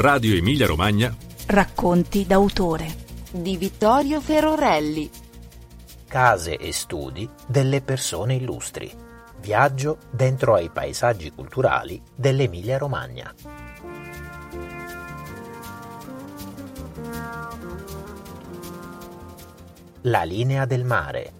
Radio Emilia Romagna. Racconti d'autore di Vittorio Ferorelli. Case e studi delle persone illustri. Viaggio dentro ai paesaggi culturali dell'Emilia Romagna. La linea del mare.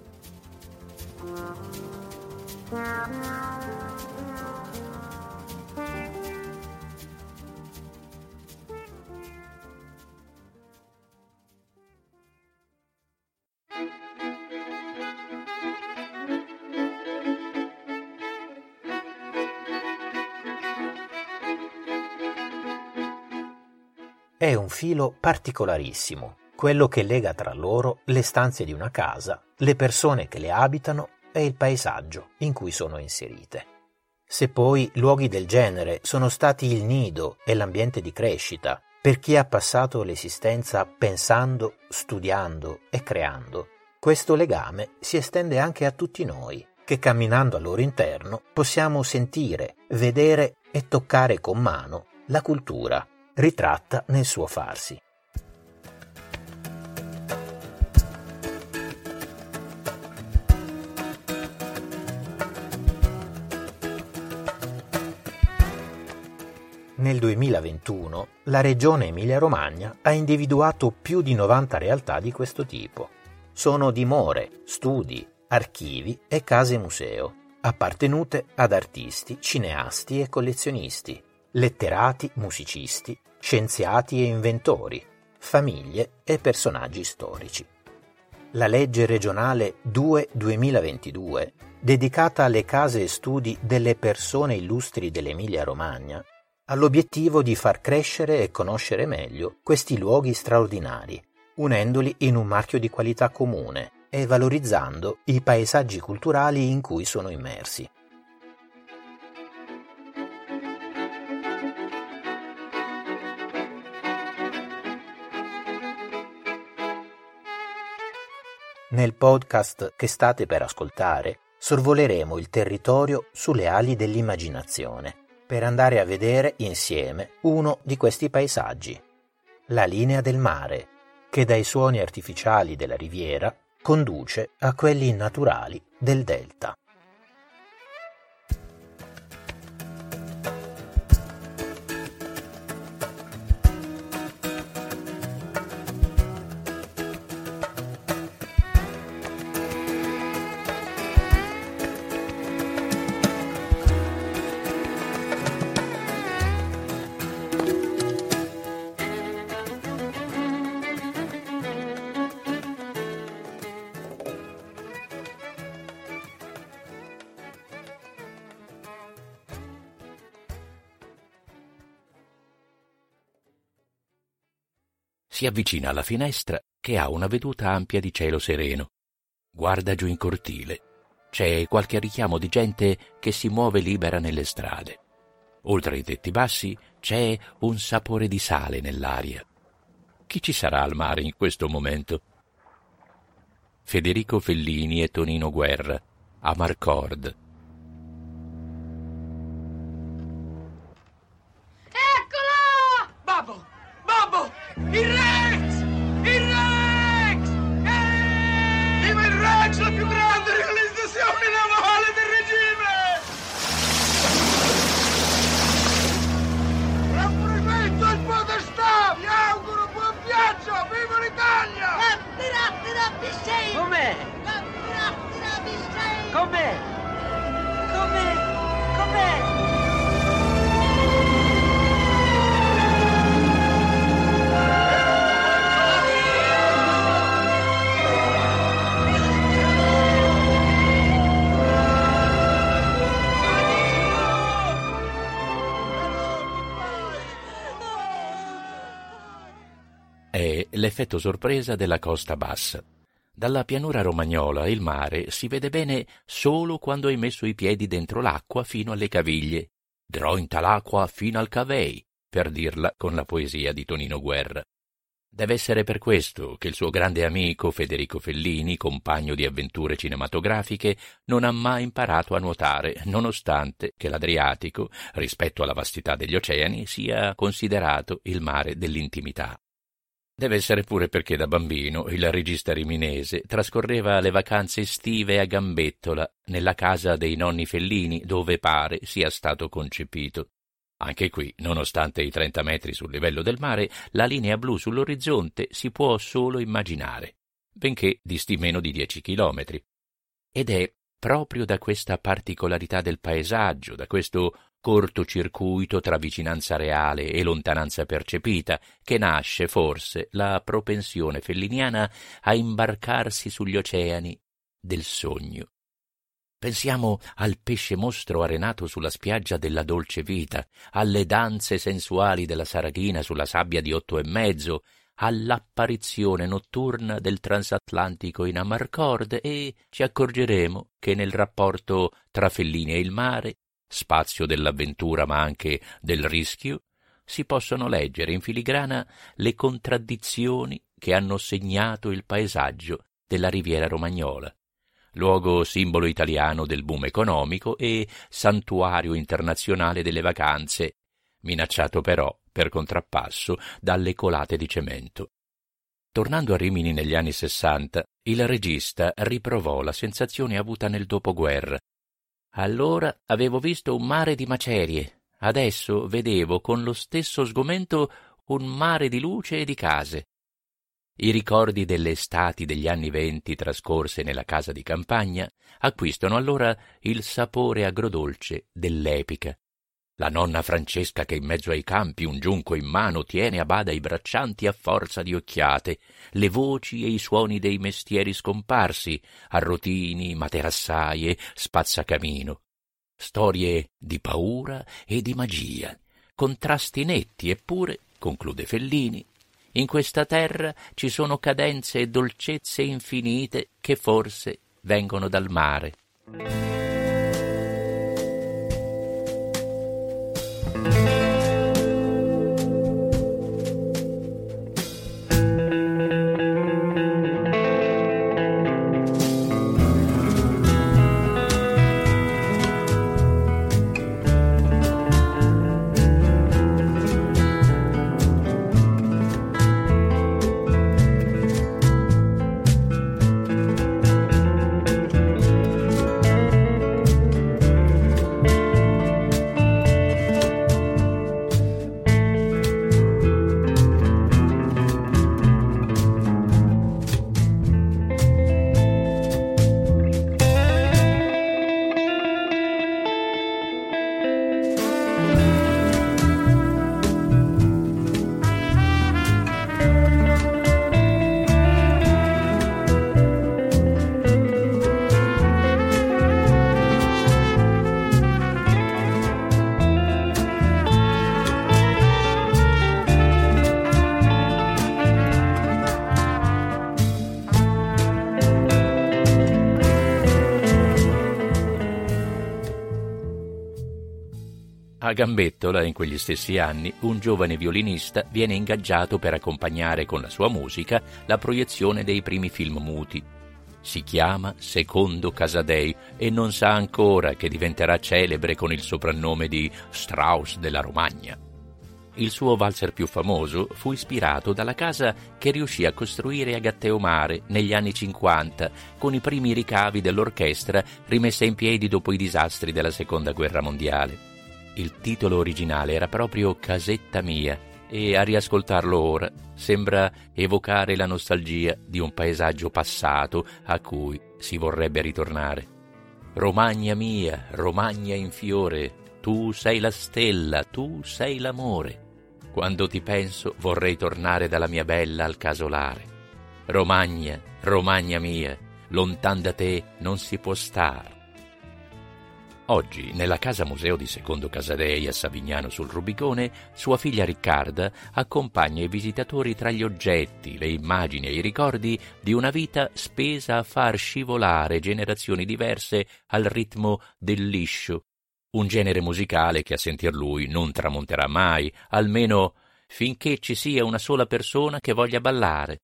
È un filo particolarissimo, quello che lega tra loro le stanze di una casa, le persone che le abitano e il paesaggio in cui sono inserite. Se poi luoghi del genere sono stati il nido e l'ambiente di crescita per chi ha passato l'esistenza pensando, studiando e creando, questo legame si estende anche a tutti noi, che camminando al loro interno possiamo sentire, vedere e toccare con mano la cultura ritratta nel suo farsi. Nel 2021 la Regione Emilia-Romagna ha individuato più di 90 realtà di questo tipo. Sono dimore, studi, archivi e case museo, appartenute ad artisti, cineasti e collezionisti, letterati, musicisti, scienziati e inventori, famiglie e personaggi storici. La legge regionale 2-2022, dedicata alle case e studi delle persone illustri dell'Emilia-Romagna, ha l'obiettivo di far crescere e conoscere meglio questi luoghi straordinari, unendoli in un marchio di qualità comune e valorizzando i paesaggi culturali in cui sono immersi. Nel podcast che state per ascoltare sorvoleremo il territorio sulle ali dell'immaginazione per andare a vedere insieme uno di questi paesaggi, la linea del mare, che dai suoni artificiali della riviera conduce a quelli naturali del delta. Si avvicina alla finestra che ha una veduta ampia di cielo sereno. Guarda giù in cortile. C'è qualche richiamo di gente che si muove libera nelle strade. Oltre ai tetti bassi c'è un sapore di sale nell'aria. Chi ci sarà al mare in questo momento? Federico Fellini e Tonino Guerra, a Marcord, Il Rex! Il Rex! Eh! Viva il Rex, la più grande realizzazione navale del regime! Rappresento il podestà! Vi auguro buon viaggio! Viva l'Italia! Com'è? Com'è? Com'è? Com'è? L'effetto sorpresa della costa bassa. Dalla pianura romagnola il mare si vede bene solo quando hai messo i piedi dentro l'acqua fino alle caviglie. Drointa l'acqua fino al cavei, per dirla con la poesia di Tonino Guerra. Deve essere per questo che il suo grande amico Federico Fellini, compagno di avventure cinematografiche, non ha mai imparato a nuotare, nonostante che l'Adriatico, rispetto alla vastità degli oceani, sia considerato il mare dell'intimità. Deve essere pure perché da bambino il regista riminese trascorreva le vacanze estive a Gambettola, nella casa dei nonni Fellini, dove pare sia stato concepito. Anche qui, nonostante i 30 metri sul livello del mare, la linea blu sull'orizzonte si può solo immaginare, benché disti meno di 10 chilometri. Ed è proprio da questa particolarità del paesaggio, da questo cortocircuito tra vicinanza reale e lontananza percepita, che nasce forse la propensione felliniana a imbarcarsi sugli oceani del sogno. Pensiamo al pesce mostro arenato sulla spiaggia della dolce vita, alle danze sensuali della Saraghina sulla sabbia di otto e mezzo, all'apparizione notturna del transatlantico in Amarcord e ci accorgeremo che nel rapporto tra Fellini e il mare, spazio dell'avventura ma anche del rischio, si possono leggere in filigrana le contraddizioni che hanno segnato il paesaggio della riviera romagnola luogo simbolo italiano del boom economico e santuario internazionale delle vacanze, minacciato però, per contrappasso, dalle colate di cemento. Tornando a Rimini negli anni sessanta, il regista riprovò la sensazione avuta nel dopoguerra. Allora avevo visto un mare di macerie, adesso vedevo con lo stesso sgomento un mare di luce e di case. I ricordi delle estati degli anni venti trascorse nella casa di campagna acquistano allora il sapore agrodolce dell'epica. La nonna Francesca che in mezzo ai campi un giunco in mano tiene a bada i braccianti a forza di occhiate, le voci e i suoni dei mestieri scomparsi, arrotini, materassaie, spazzacamino. Storie di paura e di magia, contrasti netti eppure, conclude Fellini, in questa terra ci sono cadenze e dolcezze infinite che forse vengono dal mare. A Gambettola, in quegli stessi anni, un giovane violinista viene ingaggiato per accompagnare con la sua musica la proiezione dei primi film muti. Si chiama Secondo Casadei e non sa ancora che diventerà celebre con il soprannome di Strauss della Romagna. Il suo valzer più famoso fu ispirato dalla casa che riuscì a costruire a Gatteomare negli anni 50 con i primi ricavi dell'orchestra rimessa in piedi dopo i disastri della Seconda Guerra Mondiale. Il titolo originale era proprio Casetta mia e a riascoltarlo ora sembra evocare la nostalgia di un paesaggio passato a cui si vorrebbe ritornare. Romagna mia, Romagna in fiore, tu sei la stella, tu sei l'amore. Quando ti penso vorrei tornare dalla mia bella al casolare. Romagna, Romagna mia, lontan da te non si può star. Oggi, nella casa museo di Secondo Casadei a Savignano sul Rubicone, sua figlia Riccarda accompagna i visitatori tra gli oggetti, le immagini e i ricordi di una vita spesa a far scivolare generazioni diverse al ritmo del liscio, un genere musicale che a sentir lui non tramonterà mai, almeno finché ci sia una sola persona che voglia ballare.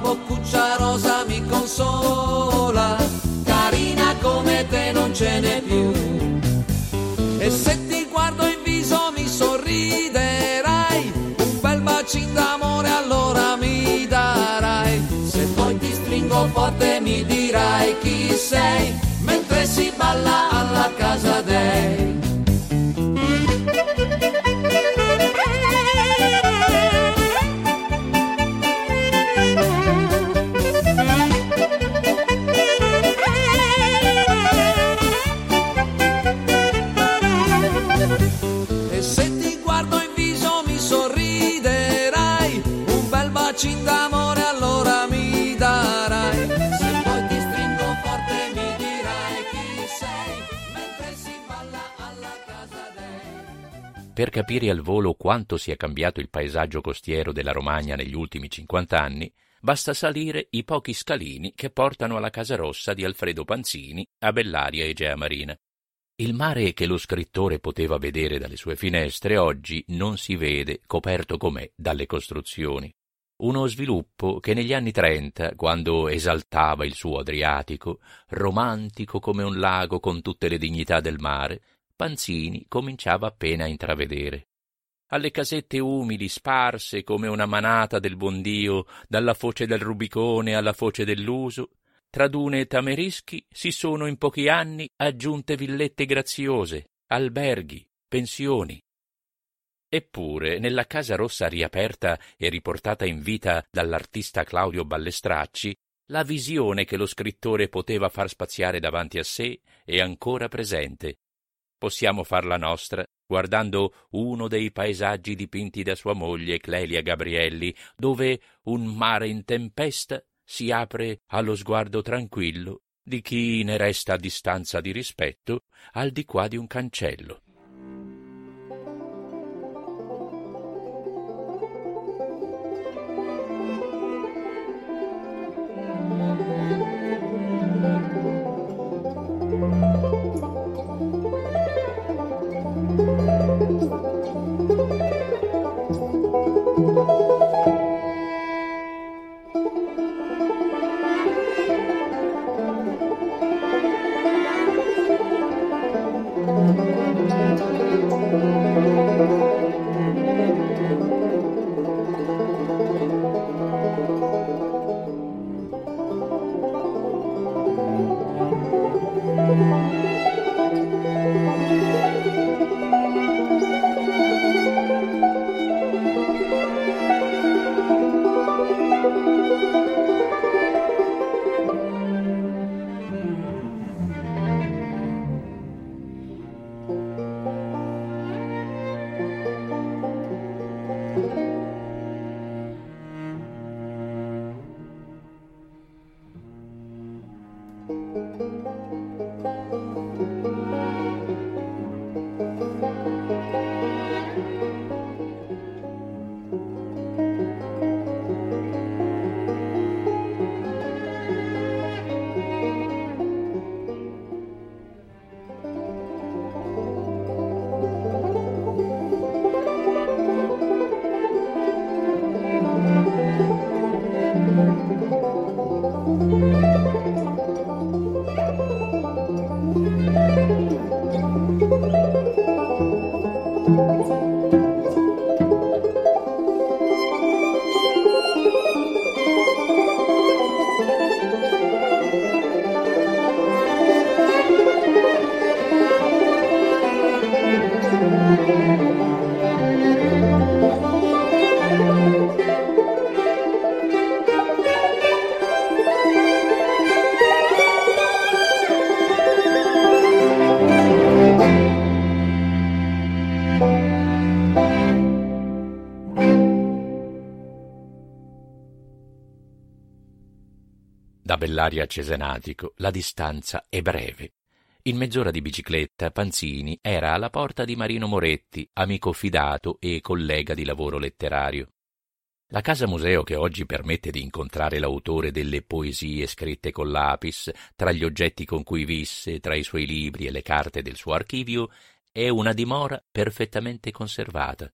Boccuccia rosa mi consola, carina come te non ce n'è più. E se ti guardo in viso mi sorriderai, un bel bacino d'amore allora mi darai. Se poi ti stringo forte mi dirai chi sei, mentre si balla alla casa Per capire al volo quanto sia cambiato il paesaggio costiero della Romagna negli ultimi 50 anni, basta salire i pochi scalini che portano alla Casa Rossa di Alfredo Panzini a Bellaria Egea Marina. Il mare che lo scrittore poteva vedere dalle sue finestre oggi non si vede, coperto com'è dalle costruzioni. Uno sviluppo che negli anni trenta, quando esaltava il suo Adriatico, romantico come un lago con tutte le dignità del mare, Panzini cominciava appena a intravedere. Alle casette umili sparse come una manata del buon Dio, dalla foce del Rubicone alla foce dell'Uso, tra dune e tamerischi si sono in pochi anni aggiunte villette graziose, alberghi, pensioni. Eppure, nella Casa Rossa riaperta e riportata in vita dall'artista Claudio Ballestracci, la visione che lo scrittore poteva far spaziare davanti a sé è ancora presente. Possiamo farla nostra guardando uno dei paesaggi dipinti da sua moglie Clelia Gabrielli, dove un mare in tempesta si apre allo sguardo tranquillo di chi ne resta a distanza di rispetto al di qua di un cancello. Bellaria a Cesenatico la distanza è breve. In mezz'ora di bicicletta Panzini era alla porta di Marino Moretti, amico fidato e collega di lavoro letterario. La casa museo che oggi permette di incontrare l'autore delle poesie scritte con lapis, tra gli oggetti con cui visse, tra i suoi libri e le carte del suo archivio, è una dimora perfettamente conservata.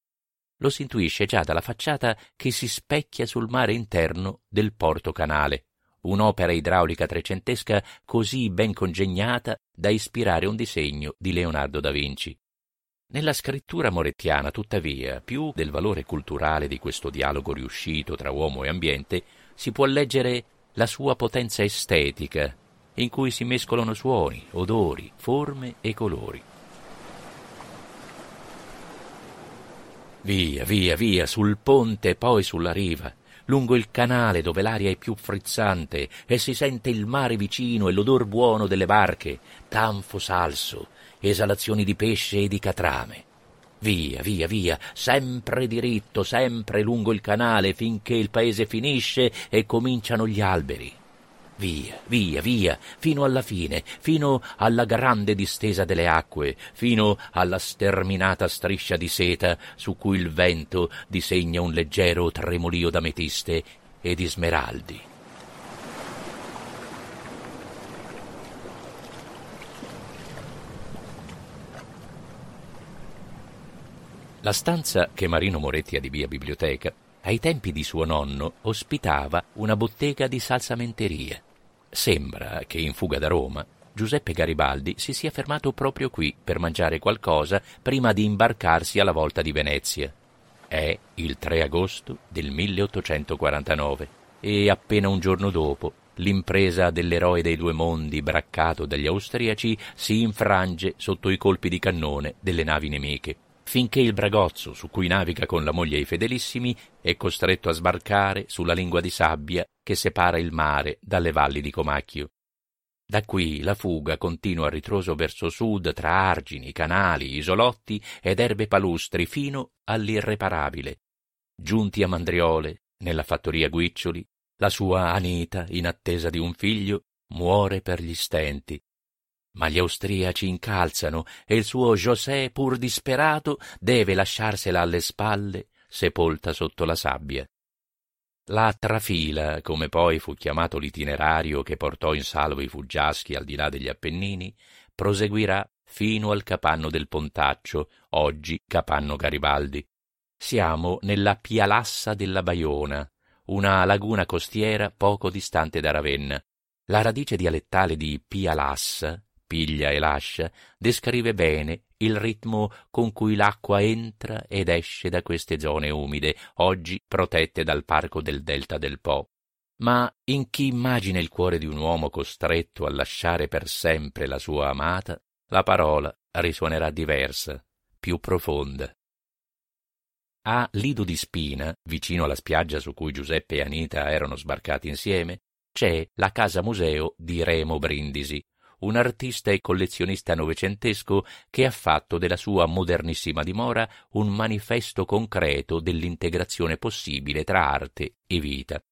Lo si intuisce già dalla facciata che si specchia sul mare interno del porto canale, un'opera idraulica trecentesca così ben congegnata da ispirare un disegno di Leonardo da Vinci. Nella scrittura morettiana, tuttavia, più del valore culturale di questo dialogo riuscito tra uomo e ambiente, si può leggere la sua potenza estetica, in cui si mescolano suoni, odori, forme e colori. Via, via, via, sul ponte e poi sulla riva, lungo il canale dove l'aria è più frizzante e si sente il mare vicino e l'odor buono delle barche, tanfo salso, esalazioni di pesce e di catrame. Via, via, via, sempre diritto, sempre lungo il canale finché il paese finisce e cominciano gli alberi. Via, via, via, fino alla fine, fino alla grande distesa delle acque, fino alla sterminata striscia di seta su cui il vento disegna un leggero tremolio d'ametiste e di smeraldi. La stanza che Marino Moretti adibì a biblioteca, ai tempi di suo nonno, ospitava una bottega di salsamenteria. Sembra che in fuga da Roma Giuseppe Garibaldi si sia fermato proprio qui per mangiare qualcosa prima di imbarcarsi alla volta di Venezia. È il 3 agosto del 1849 e appena un giorno dopo l'impresa dell'eroe dei due mondi braccato dagli austriaci si infrange sotto i colpi di cannone delle navi nemiche finché il bragozzo su cui naviga con la moglie e i fedelissimi è costretto a sbarcare sulla lingua di sabbia che separa il mare dalle valli di Comacchio. Da qui la fuga continua a ritroso verso sud tra argini, canali, isolotti ed erbe palustri fino all'irreparabile. Giunti a Mandriole, nella fattoria Guiccioli, la sua Anita, in attesa di un figlio, muore per gli stenti ma gli austriaci incalzano e il suo José, pur disperato, deve lasciarsela alle spalle, sepolta sotto la sabbia. La trafila, come poi fu chiamato l'itinerario che portò in salvo i fuggiaschi al di là degli Appennini, proseguirà fino al capanno del Pontaccio, oggi capanno Garibaldi. Siamo nella Pialassa della Baiona, una laguna costiera poco distante da Ravenna. La radice dialettale di Pialassa piglia e lascia, descrive bene il ritmo con cui l'acqua entra ed esce da queste zone umide, oggi protette dal parco del delta del Po. Ma in chi immagina il cuore di un uomo costretto a lasciare per sempre la sua amata, la parola risuonerà diversa, più profonda. A Lido di Spina, vicino alla spiaggia su cui Giuseppe e Anita erano sbarcati insieme, c'è la casa museo di Remo Brindisi, un artista e collezionista novecentesco che ha fatto della sua modernissima dimora un manifesto concreto dell'integrazione possibile tra arte e vita.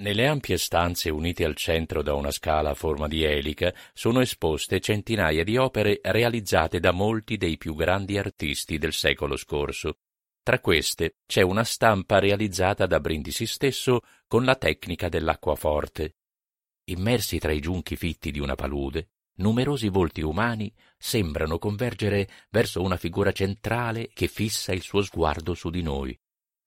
Nelle ampie stanze unite al centro da una scala a forma di elica sono esposte centinaia di opere realizzate da molti dei più grandi artisti del secolo scorso. Tra queste c'è una stampa realizzata da Brindisi stesso con la tecnica dell'acquaforte, immersi tra i giunchi fitti di una palude, numerosi volti umani sembrano convergere verso una figura centrale che fissa il suo sguardo su di noi,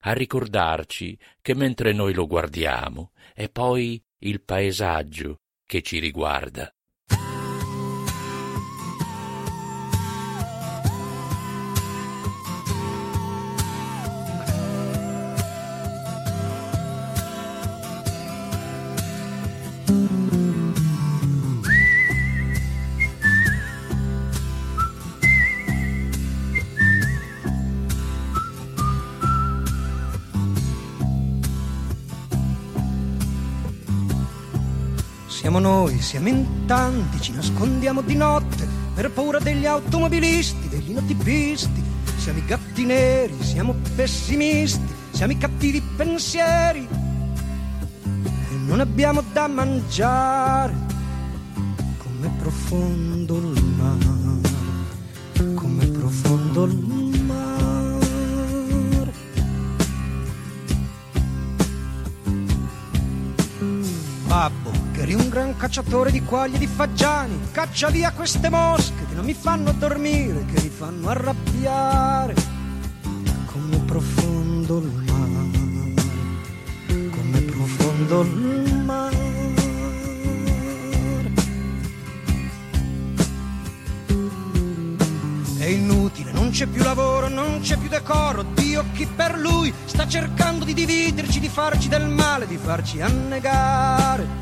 a ricordarci che mentre noi lo guardiamo è poi il paesaggio che ci riguarda. Siamo noi, siamo in tanti, ci nascondiamo di notte per paura degli automobilisti, degli inotipisti. Siamo i gatti neri, siamo pessimisti, siamo i cattivi pensieri. E non abbiamo da mangiare. Come profondo il mare, come profondo il mare. Babbo, eri un gran cacciatore di quaglie e di fagiani, caccia via queste mosche che non mi fanno dormire, che mi fanno arrabbiare. Come profondo il mare, come profondo il mare. È inutile, non c'è più lavoro, non c'è più decoro. Dio chi per lui sta cercando di dividerci, di farci del male, di farci annegare.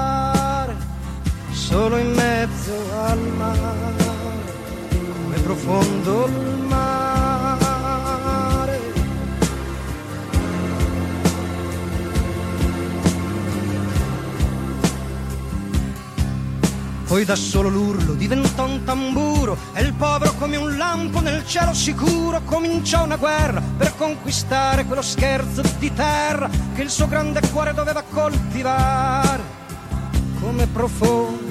solo in mezzo al mare, come profondo il mare. Poi da solo l'urlo diventò un tamburo e il povero come un lampo nel cielo sicuro cominciò una guerra per conquistare quello scherzo di terra che il suo grande cuore doveva coltivare. Come profondo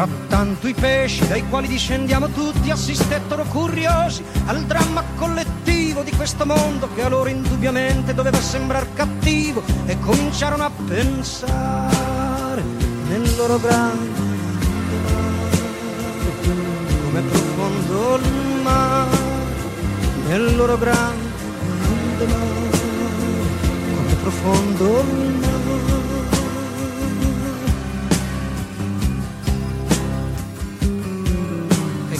Frattanto i pesci dai quali discendiamo tutti assistettero curiosi al dramma collettivo di questo mondo che a loro indubbiamente doveva sembrare cattivo e cominciarono a pensare nel loro grande mare, come profondo il mare, nel loro grande mare, come profondo il mare.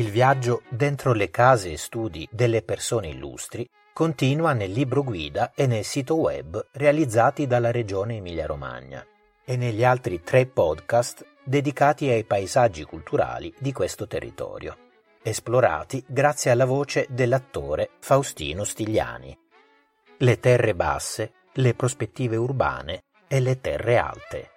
Il viaggio dentro le case e studi delle persone illustri continua nel libro guida e nel sito web realizzati dalla Regione Emilia-Romagna e negli altri tre podcast dedicati ai paesaggi culturali di questo territorio, esplorati grazie alla voce dell'attore Faustino Stigliani. Le terre basse, le prospettive urbane e le terre alte.